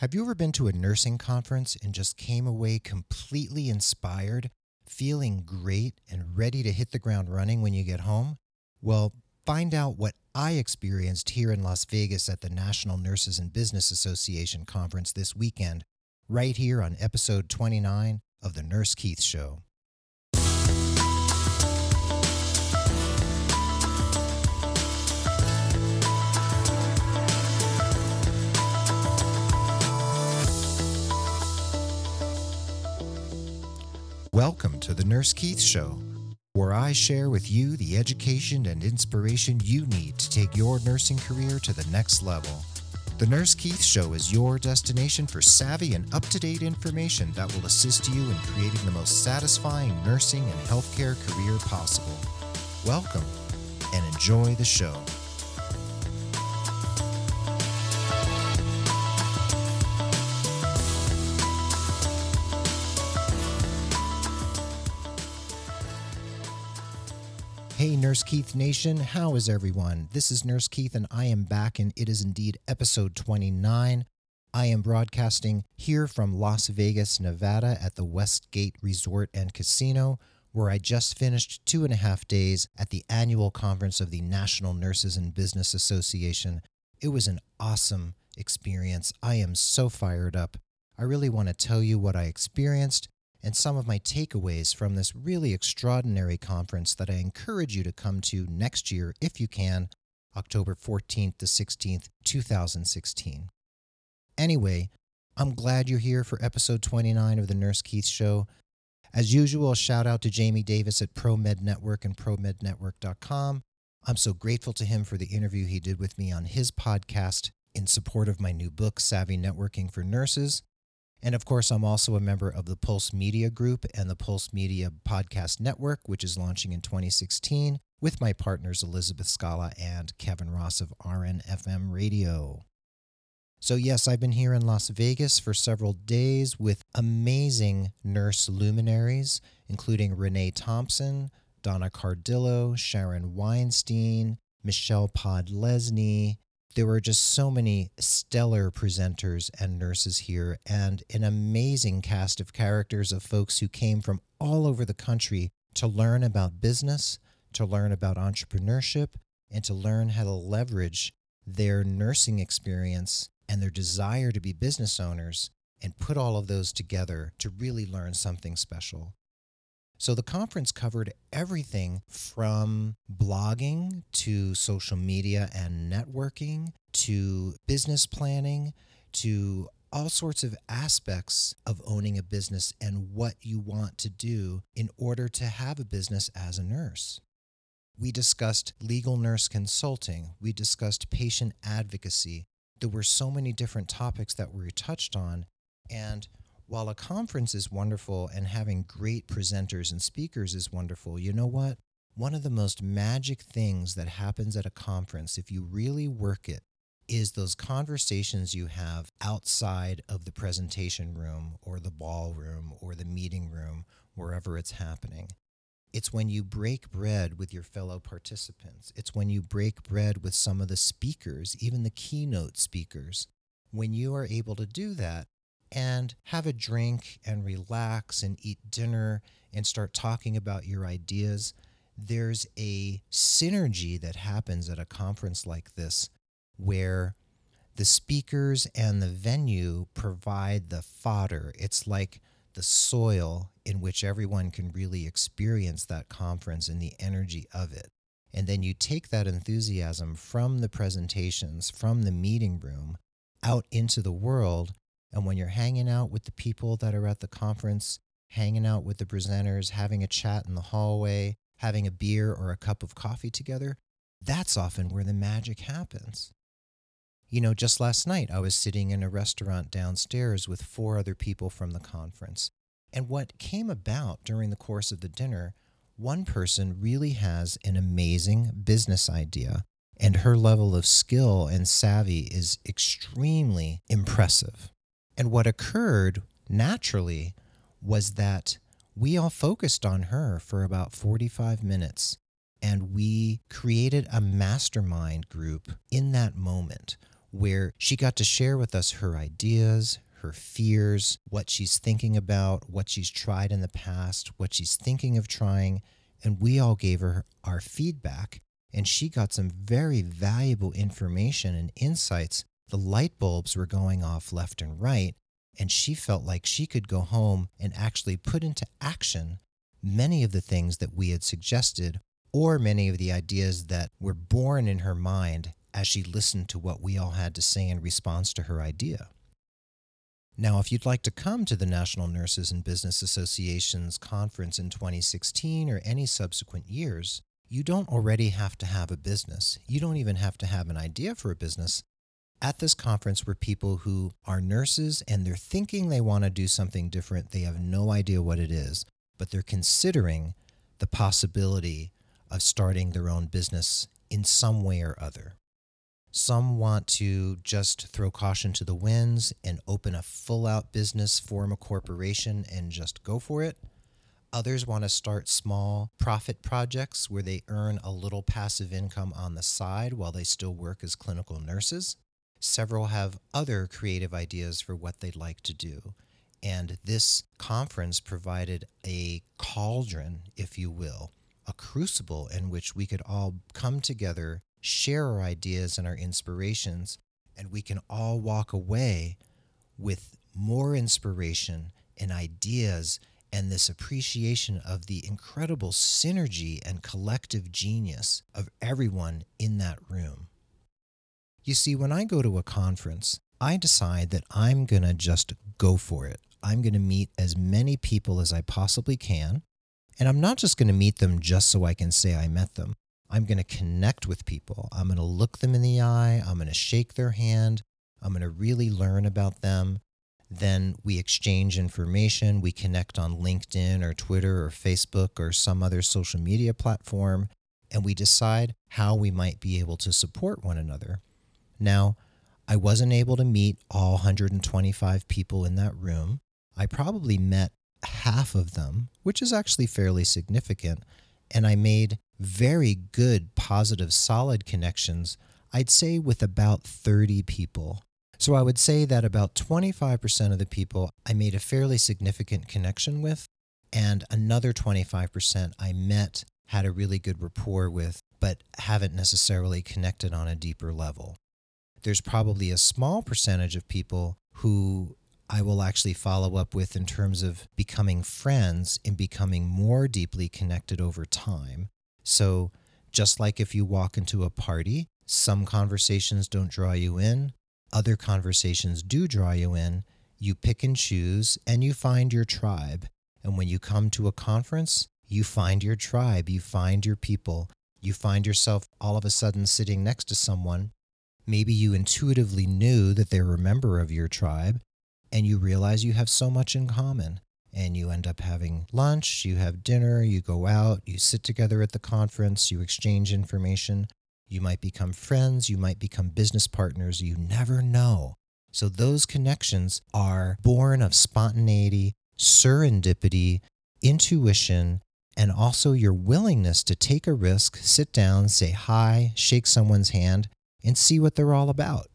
Have you ever been to a nursing conference and just came away completely inspired, feeling great, and ready to hit the ground running when you get home? Well, find out what I experienced here in Las Vegas at the National Nurses in Business Association conference this weekend, right here on episode 29 of The Nurse Keith Show. Welcome to the Nurse Keith Show, where I share with you the education and inspiration you need to take your nursing career to the next level. The Nurse Keith Show is your destination for savvy and up to date information that will assist you in creating the most satisfying nursing and healthcare career possible. Welcome and enjoy the show. Nurse Keith Nation, how is everyone? This is Nurse Keith, and I am back, and it is indeed episode 29. I am broadcasting here from Las Vegas, Nevada at the Westgate Resort and Casino, where I just finished two and a half days at the annual conference of the National Nurses in Business Association. It was an awesome experience. I am so fired up. I really want to tell you what I experienced and some of my takeaways from this really extraordinary conference that I encourage you to come to next year if you can, October 14th to 16th, 2016. Anyway, I'm glad you're here for episode 29 of the Nurse Keith Show. As usual, shout out to Jamie Davis at ProMed Network and ProMedNetwork.com. I'm so grateful to him for the interview he did with me on his podcast in support of my new book, Savvy Networking for Nurses. And of course, I'm also a member of the Pulse Media Group and the Pulse Media Podcast Network, which is launching in 2016 with my partners Elizabeth Scala and Kevin Ross of RNFM Radio. So, yes, I've been here in Las Vegas for several days with amazing nurse luminaries, including Renee Thompson, Donna Cardillo, Sharon Weinstein, Michelle Podlesni, there were just so many stellar presenters and nurses here, and an amazing cast of characters of folks who came from all over the country to learn about business, to learn about entrepreneurship, and to learn how to leverage their nursing experience and their desire to be business owners and put all of those together to really learn something special. So the conference covered everything from blogging to social media and networking to business planning to all sorts of aspects of owning a business and what you want to do in order to have a business as a nurse. We discussed legal nurse consulting. We discussed patient advocacy. There were so many different topics that were touched on. And while a conference is wonderful and having great presenters and speakers is wonderful, you know what? One of the most magic things that happens at a conference, if you really work it, is those conversations you have outside of the presentation room or the ballroom or the meeting room, wherever it's happening. It's when you break bread with your fellow participants. It's when you break bread with some of the speakers, even the keynote speakers. When you are able to do that, and have a drink and relax and eat dinner and start talking about your ideas, there's a synergy that happens at a conference like this where the speakers and the venue provide the fodder. It's like the soil in which everyone can really experience that conference and the energy of it. And then you take that enthusiasm from the presentations, from the meeting room, out into the world and when you're hanging out with the people that are at the conference, hanging out with the presenters, having a chat in the hallway, having a beer or a cup of coffee together, that's often where the magic happens. You know, just last night I was sitting in a restaurant downstairs with four other people from the conference. And what came about during the course of the dinner, one person really has an amazing business idea, and her level of skill and savvy is extremely impressive. And what occurred naturally was that we all focused on her for about 45 minutes and we created a mastermind group in that moment where she got to share with us her ideas, her fears, what she's thinking about, what she's tried in the past, what she's thinking of trying. And we all gave her our feedback. And she got some very valuable information and insights. The light bulbs were going off left and right. And she felt like she could go home and actually put into action many of the things that we had suggested or many of the ideas that were born in her mind as she listened to what we all had to say in response to her idea. Now, if you'd like to come to the National Nurses in Business Association's conference in 2016 or any subsequent years, you don't already have to have a business. You don't even have to have an idea for a business. At this conference were people who are nurses and they're thinking they want to do something different. They have no idea what it is, but they're considering the possibility of starting their own business in some way or other. Some want to just throw caution to the winds and open a full out business, form a corporation, and just go for it. Others want to start small profit projects where they earn a little passive income on the side while they still work as clinical nurses. Several have other creative ideas for what they'd like to do. And this conference provided a cauldron, if you will, a crucible in which we could all come together, share our ideas and our inspirations, and we can all walk away with more inspiration and ideas and this appreciation of the incredible synergy and collective genius of everyone in that room. You see, when I go to a conference, I decide that I'm going to just go for it. I'm going to meet as many people as I possibly can. And I'm not just going to meet them just so I can say I met them. I'm going to connect with people. I'm going to look them in the eye. I'm going to shake their hand. I'm going to really learn about them. Then we exchange information. We connect on LinkedIn or Twitter or Facebook or some other social media platform. And we decide how we might be able to support one another. Now, I wasn't able to meet all 125 people in that room. I probably met half of them, which is actually fairly significant. And I made very good, positive, solid connections, I'd say with about 30 people. So I would say that about 25% of the people I made a fairly significant connection with, and another 25% I met, had a really good rapport with, but haven't necessarily connected on a deeper level. There's probably a small percentage of people who I will actually follow up with in terms of becoming friends and becoming more deeply connected over time. So, just like if you walk into a party, some conversations don't draw you in, other conversations do draw you in. You pick and choose and you find your tribe. And when you come to a conference, you find your tribe, you find your people, you find yourself all of a sudden sitting next to someone. Maybe you intuitively knew that they were a member of your tribe, and you realize you have so much in common. And you end up having lunch, you have dinner, you go out, you sit together at the conference, you exchange information. You might become friends, you might become business partners, you never know. So, those connections are born of spontaneity, serendipity, intuition, and also your willingness to take a risk, sit down, say hi, shake someone's hand, and see what they're all about.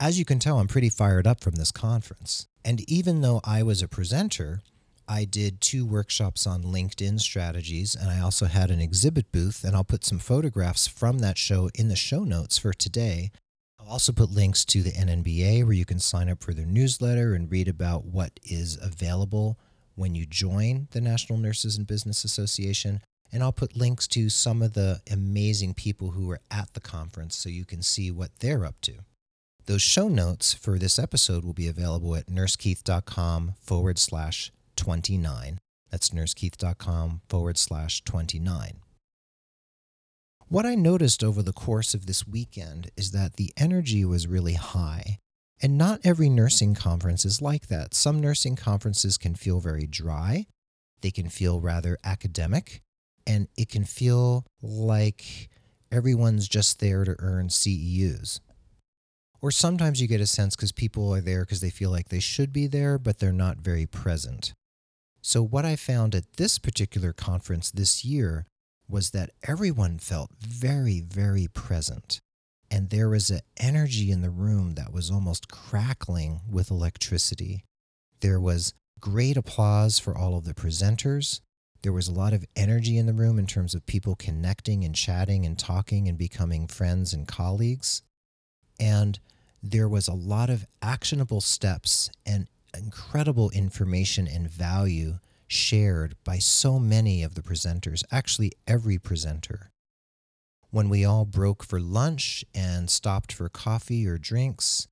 As you can tell, I'm pretty fired up from this conference. And even though I was a presenter, I did two workshops on LinkedIn strategies, and I also had an exhibit booth. And I'll put some photographs from that show in the show notes for today. I'll also put links to the NNBA where you can sign up for their newsletter and read about what is available when you join the National Nurses in Business Association. And I'll put links to some of the amazing people who were at the conference so you can see what they're up to. Those show notes for this episode will be available at nursekeith.com forward slash 29. That's nursekeith.com forward slash 29. What I noticed over the course of this weekend is that the energy was really high. And not every nursing conference is like that. Some nursing conferences can feel very dry, they can feel rather academic, and it can feel like everyone's just there to earn CEUs. Or sometimes you get a sense because people are there because they feel like they should be there, but they're not very present. So, what I found at this particular conference this year was that everyone felt very, very present. and there was an energy in the room that was almost crackling with electricity. There was great applause for all of the presenters. There was a lot of energy in the room in terms of people connecting and chatting and talking and becoming friends and colleagues. And there was a lot of actionable steps and incredible information and value shared by so many of the presenters, actually, every presenter. When we all broke for lunch and stopped for coffee or drinks,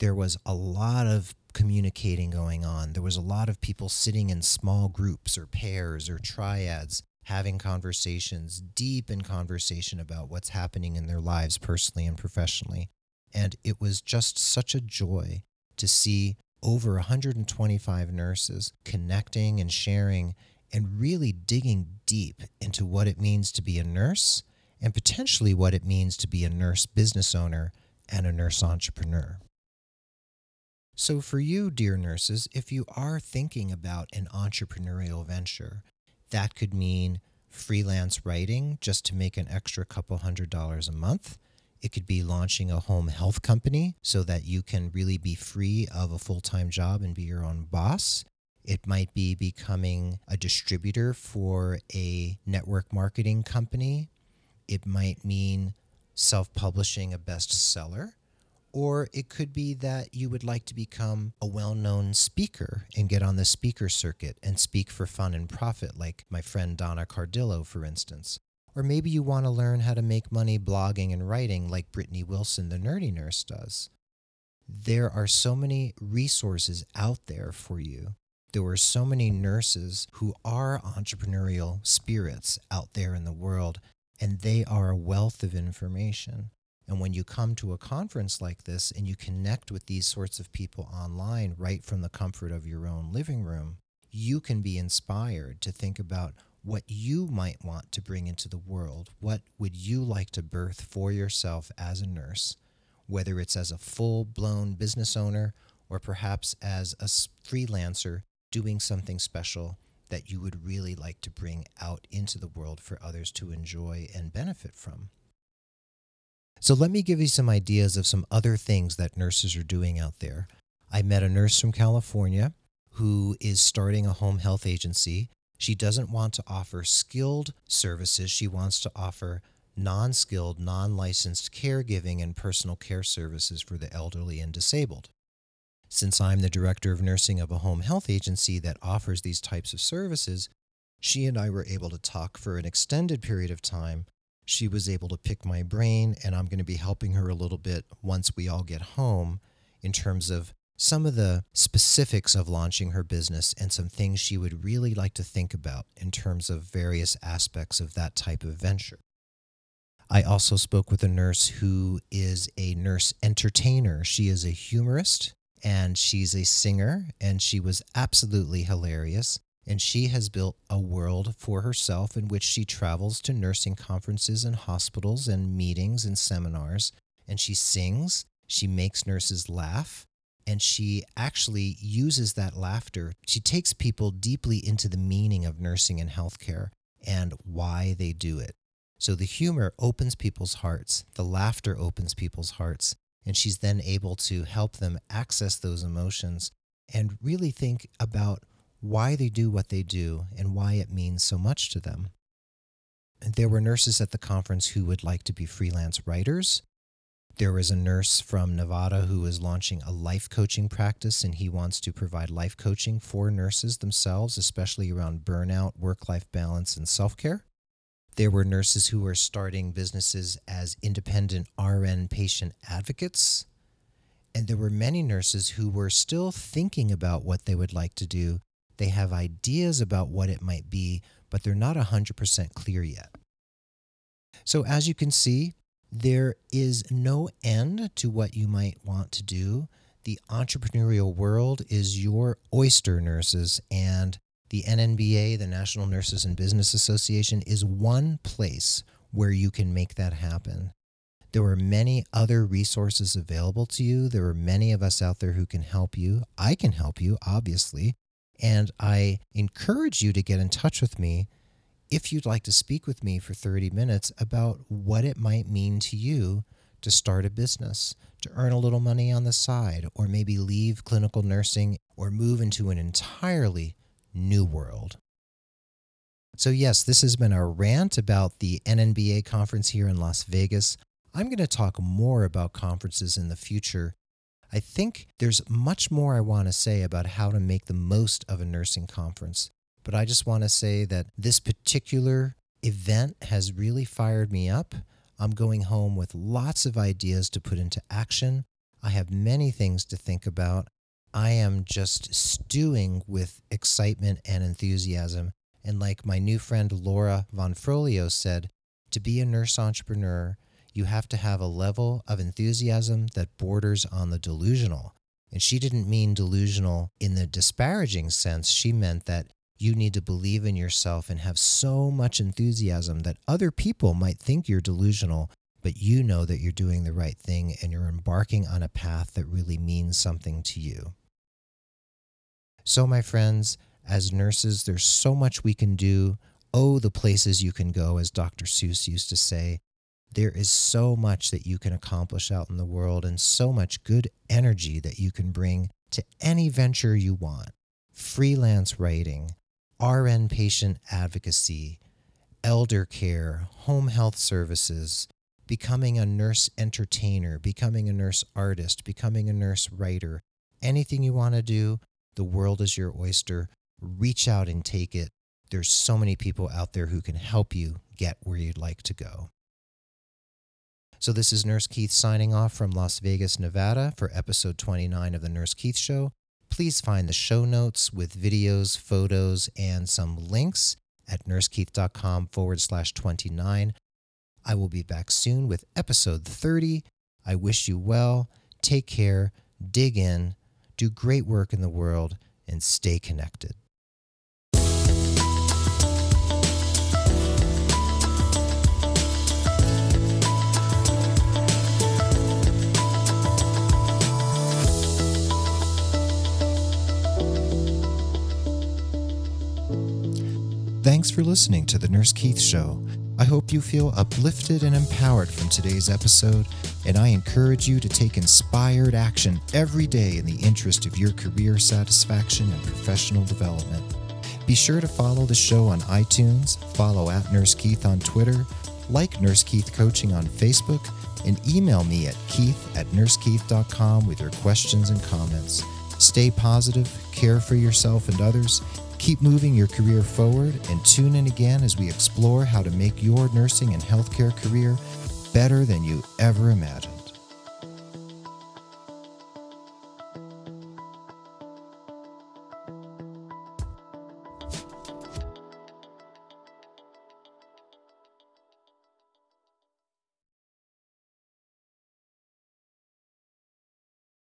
there was a lot of communicating going on. There was a lot of people sitting in small groups or pairs or triads having conversations, deep in conversation about what's happening in their lives personally and professionally. And it was just such a joy to see over 125 nurses connecting and sharing and really digging deep into what it means to be a nurse and potentially what it means to be a nurse business owner and a nurse entrepreneur. So, for you, dear nurses, if you are thinking about an entrepreneurial venture, that could mean freelance writing just to make an extra couple hundred dollars a month. It could be launching a home health company so that you can really be free of a full time job and be your own boss. It might be becoming a distributor for a network marketing company it might mean self publishing a bestseller, or it could be that you would like to become a well known speaker and get on the speaker circuit and speak for fun and profit, like my friend Donna Cardillo, for instance. Or maybe you want to learn how to make money blogging and writing, like Brittany Wilson, the nerdy nurse, does. There are so many resources out there for you. There are so many nurses who are entrepreneurial spirits out there in the world and they are a wealth of information. And when you come to a conference like this and you connect with these sorts of people online right from the comfort of your own living room, you can be inspired to think about what you might want to bring into the world. What would you like to birth for yourself as a nurse, whether it's as a full blown business owner or perhaps as a freelancer doing something special that you would really like to bring out into the world for others to enjoy and benefit from. So, let me give you some ideas of some other things that nurses are doing out there. I met a nurse from California who is starting a home health agency. She doesn't want to offer skilled services, she wants to offer non skilled, non licensed caregiving and personal care services for the elderly and disabled. Since I'm the director of nursing of a home health agency that offers these types of services, she and I were able to talk for an extended period of time. She was able to pick my brain, and I'm going to be helping her a little bit once we all get home in terms of some of the specifics of launching her business and some things she would really like to think about in terms of various aspects of that type of venture. I also spoke with a nurse who is a nurse entertainer. She is a humorist and she's a singer and she was absolutely hilarious and she has built a world for herself in which she travels to nursing conferences and hospitals and meetings and seminars and she sings she makes nurses laugh and she actually uses that laughter. She takes people deeply into the meaning of nursing and healthcare and why they do it. So the humor opens people's hearts the laughter opens people's hearts and she's then able to help them access those emotions and really think about why they do what they do and why it means so much to them. There were nurses at the conference who would like to be freelance writers. There was a nurse from Nevada who is launching a life coaching practice, and he wants to provide life coaching for nurses themselves, especially around burnout, work life balance, and self care. There were nurses who were starting businesses as independent RN patient advocates. And there were many nurses who were still thinking about what they would like to do. They have ideas about what it might be, but they're not 100% clear yet. So, as you can see, there is no end to what you might want to do. The entrepreneurial world is your oyster, nurses, and the NNBA, the National Nurses in Business Association, is one place where you can make that happen. There are many other resources available to you. There are many of us out there who can help you. I can help you, obviously. And I encourage you to get in touch with me if you'd like to speak with me for 30 minutes about what it might mean to you to start a business, to earn a little money on the side, or maybe leave clinical nursing or move into an entirely new world. So, yes, this has been a rant about the NNBA conference here in Las Vegas. I'm going to talk more about conferences in the future. I think there's much more I want to say about how to make the most of a nursing conference. But I just want to say that this particular event has really fired me up. I'm going home with lots of ideas to put into action. I have many things to think about. I am just stewing with excitement and enthusiasm. And like my new friend Laura Von Frolio said, to be a nurse entrepreneur, you have to have a level of enthusiasm that borders on the delusional. And she didn't mean delusional in the disparaging sense. She meant that you need to believe in yourself and have so much enthusiasm that other people might think you're delusional, but you know that you're doing the right thing and you're embarking on a path that really means something to you. So, my friends, as nurses, there's so much we can do. Oh, the places you can go, as Dr. Seuss used to say. There is so much that you can accomplish out in the world and so much good energy that you can bring to any venture you want. Freelance writing, RN patient advocacy, elder care, home health services, becoming a nurse entertainer, becoming a nurse artist, becoming a nurse writer. Anything you want to do, the world is your oyster. Reach out and take it. There's so many people out there who can help you get where you'd like to go. So, this is Nurse Keith signing off from Las Vegas, Nevada for episode 29 of The Nurse Keith Show. Please find the show notes with videos, photos, and some links at nursekeith.com forward slash 29. I will be back soon with episode 30. I wish you well. Take care, dig in, do great work in the world, and stay connected. Thanks for listening to The Nurse Keith Show. I hope you feel uplifted and empowered from today's episode, and I encourage you to take inspired action every day in the interest of your career satisfaction and professional development. Be sure to follow the show on iTunes, follow at Nurse Keith on Twitter, like Nurse Keith Coaching on Facebook, and email me at keith at nursekeith.com with your questions and comments. Stay positive, care for yourself and others, Keep moving your career forward and tune in again as we explore how to make your nursing and healthcare career better than you ever imagined.